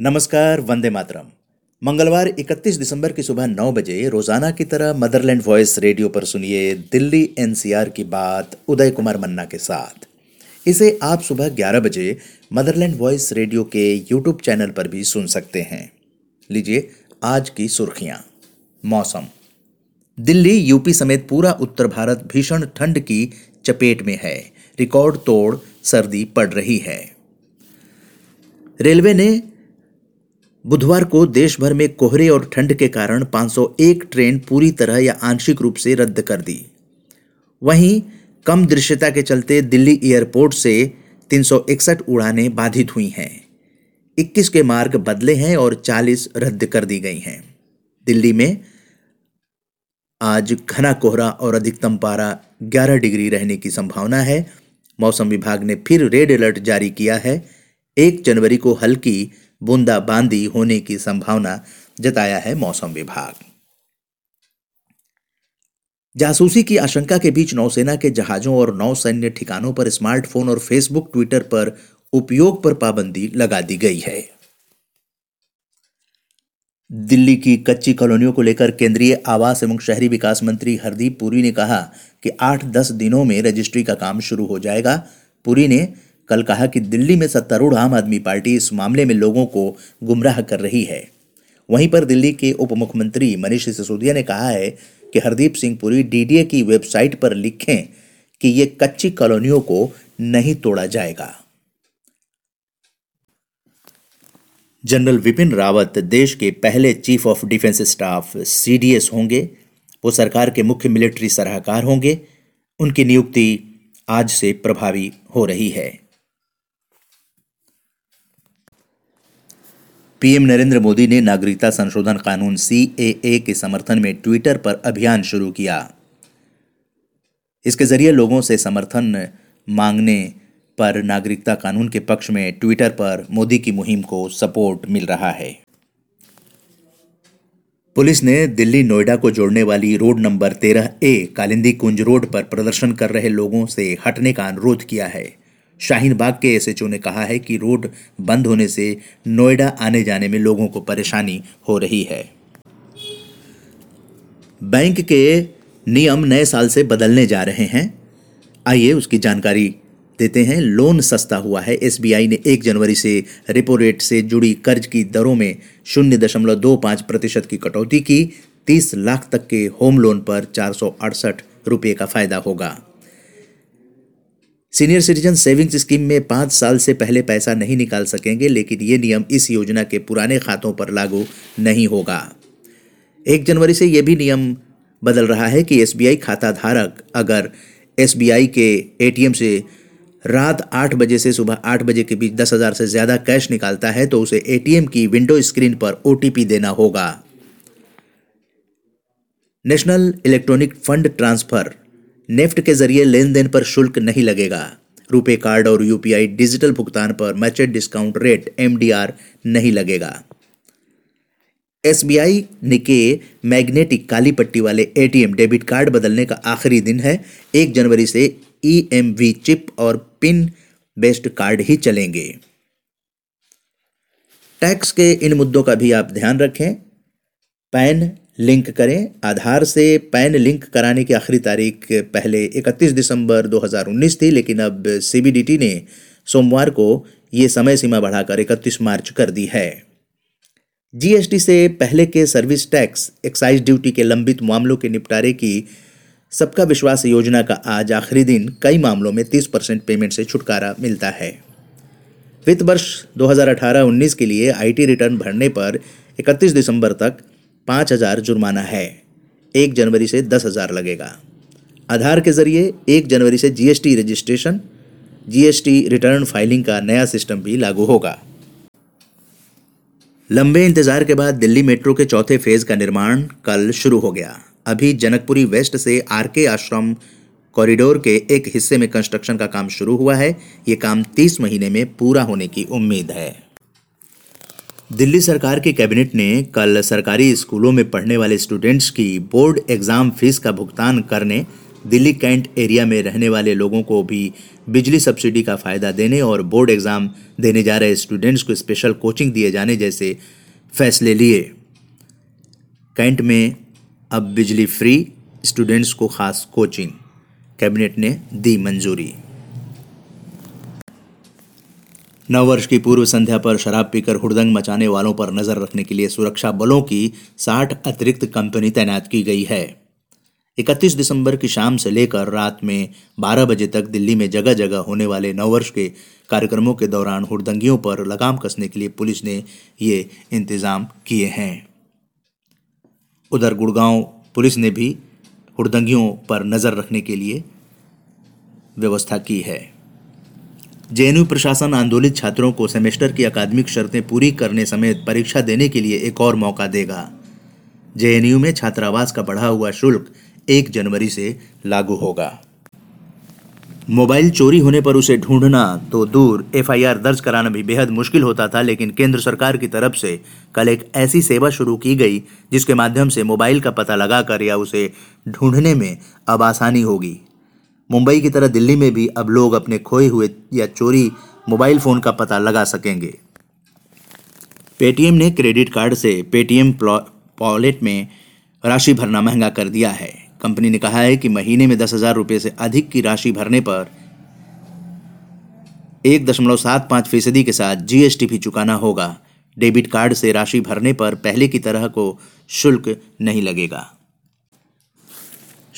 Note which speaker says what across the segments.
Speaker 1: नमस्कार, वंदे मातरम। मंगलवार 31 दिसंबर की सुबह 9 बजे रोज़ाना की तरह मदरलैंड वॉइस रेडियो पर सुनिए दिल्ली एनसीआर की बात उदय कुमार मन्ना के साथ। इसे आप सुबह 11 बजे मदरलैंड वॉइस रेडियो के यूट्यूब चैनल पर भी सुन सकते हैं। लीजिए आज की सुर्खियाँ। मौसम। दिल्ली, यूपी समेत पूरा उत्तर भारत भीषण ठंड की चपेट में है। रिकॉर्ड तोड़ सर्दी पड़ रही है। रेलवे ने बुधवार को देश भर में कोहरे और ठंड के कारण 501 ट्रेन पूरी तरह या आंशिक रूप से रद्द कर दी। वहीं कम दृश्यता के चलते दिल्ली एयरपोर्ट से 361 उड़ानें बाधित हुई हैं। 21 के मार्ग बदले हैं और 40 रद्द कर दी गई हैं। दिल्ली में आज घना कोहरा और अधिकतम पारा 11 डिग्री रहने की संभावना है। मौसम विभाग ने फिर रेड अलर्ट जारी किया है। एक जनवरी को हल्की बूंदाबांदी होने की संभावना जताया है मौसम विभाग। जासूसी की आशंका के बीच नौसेना के जहाजों और नौसैन्य ठिकानों पर स्मार्टफ़ोन और फेसबुक, ट्विटर पर उपयोग पर पाबंदी लगा दी गई है। दिल्ली की कच्ची कॉलोनियों को लेकर केंद्रीय आवास एवं शहरी विकास मंत्री हरदीप पुरी ने कहा कि 8-10 दिनों में रजिस्ट्री का काम शुरू हो जाएगा। पुरी ने कल कहा कि दिल्ली में सत्तारूढ़ आम आदमी पार्टी इस मामले में लोगों को गुमराह कर रही है। वहीं पर दिल्ली के उप मुख्यमंत्री मनीष सिसोदिया ने कहा है कि हरदीप सिंह पुरी डीडीए की वेबसाइट पर लिखें कि ये कच्ची कॉलोनियों को नहीं तोड़ा जाएगा। जनरल विपिन रावत देश के पहले chief of defence staff CDS होंगे। वो सरकार के मुख्य मिलिट्री सलाहकार होंगे। उनकी नियुक्ति आज से प्रभावी हो रही है। पीएम नरेंद्र मोदी ने नागरिकता संशोधन कानून सीएए के समर्थन में ट्विटर पर अभियान शुरू किया। इसके ज़रिए लोगों से समर्थन मांगने पर नागरिकता कानून के पक्ष में ट्विटर पर मोदी की मुहिम को सपोर्ट मिल रहा है। पुलिस ने दिल्ली नोएडा को जोड़ने वाली रोड नंबर तेरह ए, कालिंदी कुंज रोड पर प्रदर्शन कर रहे लोगों से हटने का अनुरोध किया है। शाहीन बाग के एसएचओ ने कहा है कि रोड बंद होने से नोएडा आने जाने में लोगों को परेशानी हो रही है। बैंक के नियम नए साल से बदलने जा रहे हैं। आइए उसकी जानकारी देते हैं। लोन सस्ता हुआ है। एसबीआई ने एक जनवरी से रेपो रेट से जुड़ी कर्ज की दरों में शून्य दशमलव दो पाँच प्रतिशत की कटौती की। तीस लाख तक के होम लोन पर चार सौ अड़सठ रुपये का फ़ायदा होगा। सीनियर सिटीजन सेविंग्स स्कीम में पाँच साल से पहले पैसा नहीं निकाल सकेंगे, लेकिन ये नियम इस योजना के पुराने खातों पर लागू नहीं होगा। एक जनवरी से यह भी नियम बदल रहा है कि एसबीआई खाता धारक अगर एसबीआई के एटीएम से रात आठ बजे से सुबह आठ बजे के बीच दस हज़ार से ज़्यादा कैश निकालता है तो उसे एटीएम की विंडो स्क्रीन पर ओटीपी देना होगा। National electronic fund transfer NEFT के ज़रिए लेन देन पर शुल्क नहीं लगेगा। रुपे कार्ड और यूपीआई डिजिटल भुगतान पर मैचेड डिस्काउंट रेट एमडीआर नहीं लगेगा। एसबीआई निके मैग्नेटिक काली पट्टी वाले एटीएम डेबिट कार्ड बदलने का आखिरी दिन है। एक जनवरी से ई ईएमवी चिप और पिन बेस्ड कार्ड ही चलेंगे। टैक्स के इन मुद्दों का भी आप ध्यान रखें। पैन लिंक करें। आधार से पैन लिंक कराने की आखिरी तारीख पहले 31 दिसंबर 2019 थी, लेकिन अब सीबीडीटी ने सोमवार को ये समय सीमा बढ़ाकर 31 मार्च कर दी है। जीएसटी से पहले के सर्विस टैक्स, एक्साइज ड्यूटी के लंबित मामलों के निपटारे की सबका विश्वास योजना का आज आखिरी दिन, कई मामलों में 30 परसेंट पेमेंट से छुटकारा मिलता है। वित्त वर्ष 2018-19 के लिए आईटी रिटर्न भरने पर 31 दिसंबर तक पाँच हज़ार जुर्माना है। एक जनवरी से दस हज़ार लगेगा। आधार के ज़रिए एक जनवरी से GST registration GST return filing का नया सिस्टम भी लागू होगा। लंबे इंतज़ार के बाद दिल्ली मेट्रो के चौथे फ़ेज़ का निर्माण कल शुरू हो गया। अभी जनकपुरी वेस्ट से आरके आश्रम कॉरिडोर के एक हिस्से में कंस्ट्रक्शन का काम शुरू हुआ है। ये काम 30 महीने में पूरा होने की उम्मीद है। दिल्ली सरकार के कैबिनेट ने कल सरकारी स्कूलों में पढ़ने वाले स्टूडेंट्स की बोर्ड एग्ज़ाम फ़ीस का भुगतान करने, दिल्ली कैंट एरिया में रहने वाले लोगों को भी बिजली सब्सिडी का फ़ायदा देने और बोर्ड एग्ज़ाम देने जा रहे स्टूडेंट्स को स्पेशल कोचिंग दिए जाने जैसे फैसले लिए। कैंट में अब बिजली फ्री स्टूडेंट्स को खास कोचिंग कैबिनेट ने दी मंजूरी। नववर्ष की पूर्व संध्या पर शराब पीकर हुड़दंग मचाने वालों पर नज़र रखने के लिए सुरक्षा बलों की 60 अतिरिक्त कंपनी तैनात की गई है। 31 दिसंबर की शाम से लेकर रात में 12 बजे तक दिल्ली में जगह जगह होने वाले नववर्ष के कार्यक्रमों के दौरान हुड़दंगियों पर लगाम कसने के लिए पुलिस ने ये इंतज़ाम किए हैं। उधर गुड़गांव पुलिस ने भी हुड़दंगियों पर नज़र रखने के लिए व्यवस्था की है। जेएनयू प्रशासन आंदोलित छात्रों को सेमेस्टर की अकादमिक शर्तें पूरी करने समेत परीक्षा देने के लिए एक और मौका देगा। जेएनयू में छात्रावास का बढ़ा हुआ शुल्क एक जनवरी से लागू होगा। मोबाइल चोरी होने पर उसे ढूंढना तो दूर, एफआईआर दर्ज कराना भी बेहद मुश्किल होता था, लेकिन केंद्र सरकार की तरफ़ से कल एक ऐसी सेवा शुरू की गई, जिसके माध्यम से मोबाइल का पता लगाकर या उसे ढूँढने में अब आसानी होगी। मुंबई की तरह दिल्ली में भी अब लोग अपने खोए हुए या चोरी मोबाइल फ़ोन का पता लगा सकेंगे। पेटीएम ने क्रेडिट कार्ड से पेटीएम वॉलेट में राशि भरना महँगा कर दिया है। कंपनी ने कहा है कि महीने में दस हज़ार रुपये से अधिक की राशि भरने पर एक दशमलव सात पाँच फ़ीसदी के साथ जीएसटी भी चुकाना होगा। डेबिट कार्ड से राशि भरने पर पहले की तरह को शुल्क नहीं लगेगा।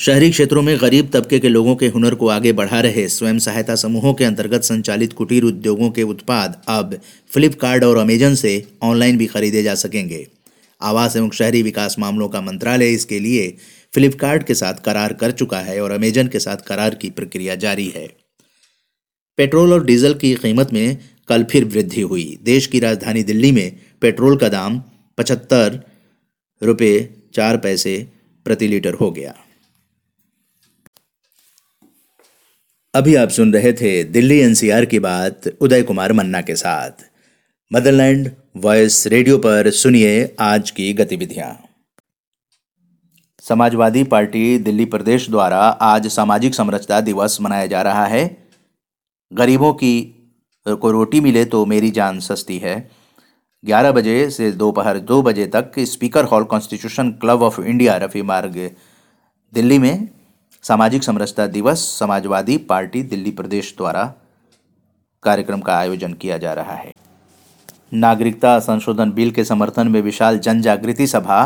Speaker 1: शहरी क्षेत्रों में गरीब तबके के लोगों के हुनर को आगे बढ़ा रहे स्वयं सहायता समूहों के अंतर्गत संचालित कुटीर उद्योगों के उत्पाद अब फ्लिपकार्ट और अमेजन से ऑनलाइन भी खरीदे जा सकेंगे। आवास एवं शहरी विकास मामलों का मंत्रालय इसके लिए फ्लिपकार्ट के साथ करार कर चुका है और अमेजन के साथ करार की प्रक्रिया जारी है। पेट्रोल और डीजल की कीमत में कल फिर वृद्धि हुई। देश की राजधानी दिल्ली में पेट्रोल का दाम पचहत्तर रुपये चार पैसे प्रति लीटर हो गया। अभी आप सुन रहे थे दिल्ली एनसीआर की बात उदय कुमार मन्ना के साथ। मदरलैंड वॉइस रेडियो पर सुनिए आज की गतिविधियाँ। समाजवादी पार्टी दिल्ली प्रदेश द्वारा आज सामाजिक समरसता दिवस मनाया जा रहा है। गरीबों की, को रोटी मिले तो मेरी जान सस्ती है। 11 बजे से दोपहर दो बजे तक speaker hall constitution club of India Rafi Marg, Delhi में सामाजिक समरसता दिवस समाजवादी पार्टी दिल्ली प्रदेश द्वारा कार्यक्रम का आयोजन किया जा रहा है। नागरिकता संशोधन बिल के समर्थन में विशाल जन जागृति सभा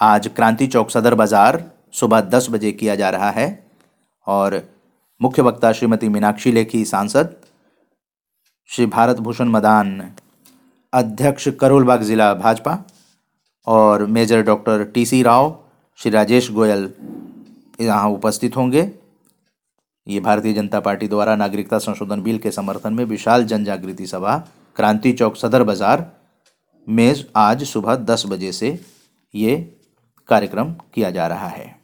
Speaker 1: आज क्रांति चौक सदर बाज़ार सुबह दस बजे किया जा रहा है और मुख्य वक्ता श्रीमती मीनाक्षी लेखी, सांसद श्री भारत भूषण मदान, अध्यक्ष करोलबाग जिला भाजपा और major doctor T C Rao, Shri Rajesh Goyal यहाँ उपस्थित होंगे। ये भारतीय जनता पार्टी द्वारा नागरिकता संशोधन बिल के समर्थन में विशाल जन जागृति सभा, क्रांति चौक सदर बाज़ार में आज सुबह दस बजे से ये कार्यक्रम किया जा रहा है।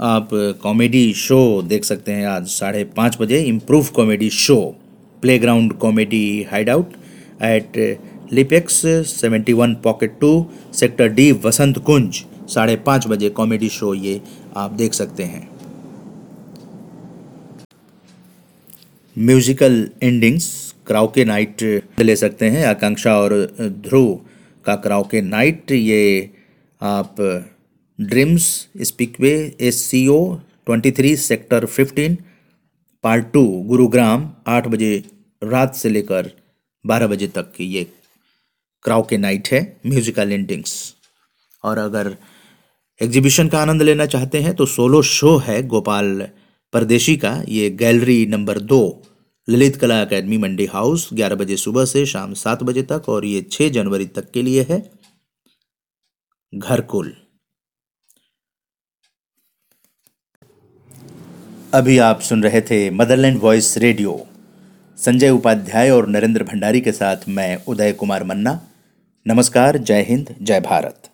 Speaker 1: आप कॉमेडी शो देख सकते हैं आज साढ़े पाँच बजे। Improv comedy show, playground comedy hideout at लिपेक्स seventy one pocket two, sector D Vasant Kunj साढ़े पाँच बजे कॉमेडी शो ये आप देख सकते हैं। म्यूजिकल एंडिंग्स क्राउके नाइट ले सकते हैं, आकांक्षा और ध्रुव का क्राउके नाइट ये आप dreams स्पिकवे S C O twenty three sector fifteen part two Gurugram आठ बजे रात से लेकर बारह बजे तक ये क्राउके नाइट है म्यूजिकल एंडिंग्स और अगर एग्जीबिशन का आनंद लेना चाहते हैं तो सोलो शो है गोपाल परदेशी का। ये गैलरी नंबर दो, ललित कला अकेडमी मंडी हाउस, ग्यारह बजे सुबह से शाम सात बजे तक, और ये छह जनवरी तक के लिए है। घरकुल। अभी आप सुन रहे थे motherland voice radio. Sanjay Upadhyay और नरेंद्र भंडारी के साथ मैं उदय कुमार मन्ना। नमस्कार, जय हिंद, जय भारत।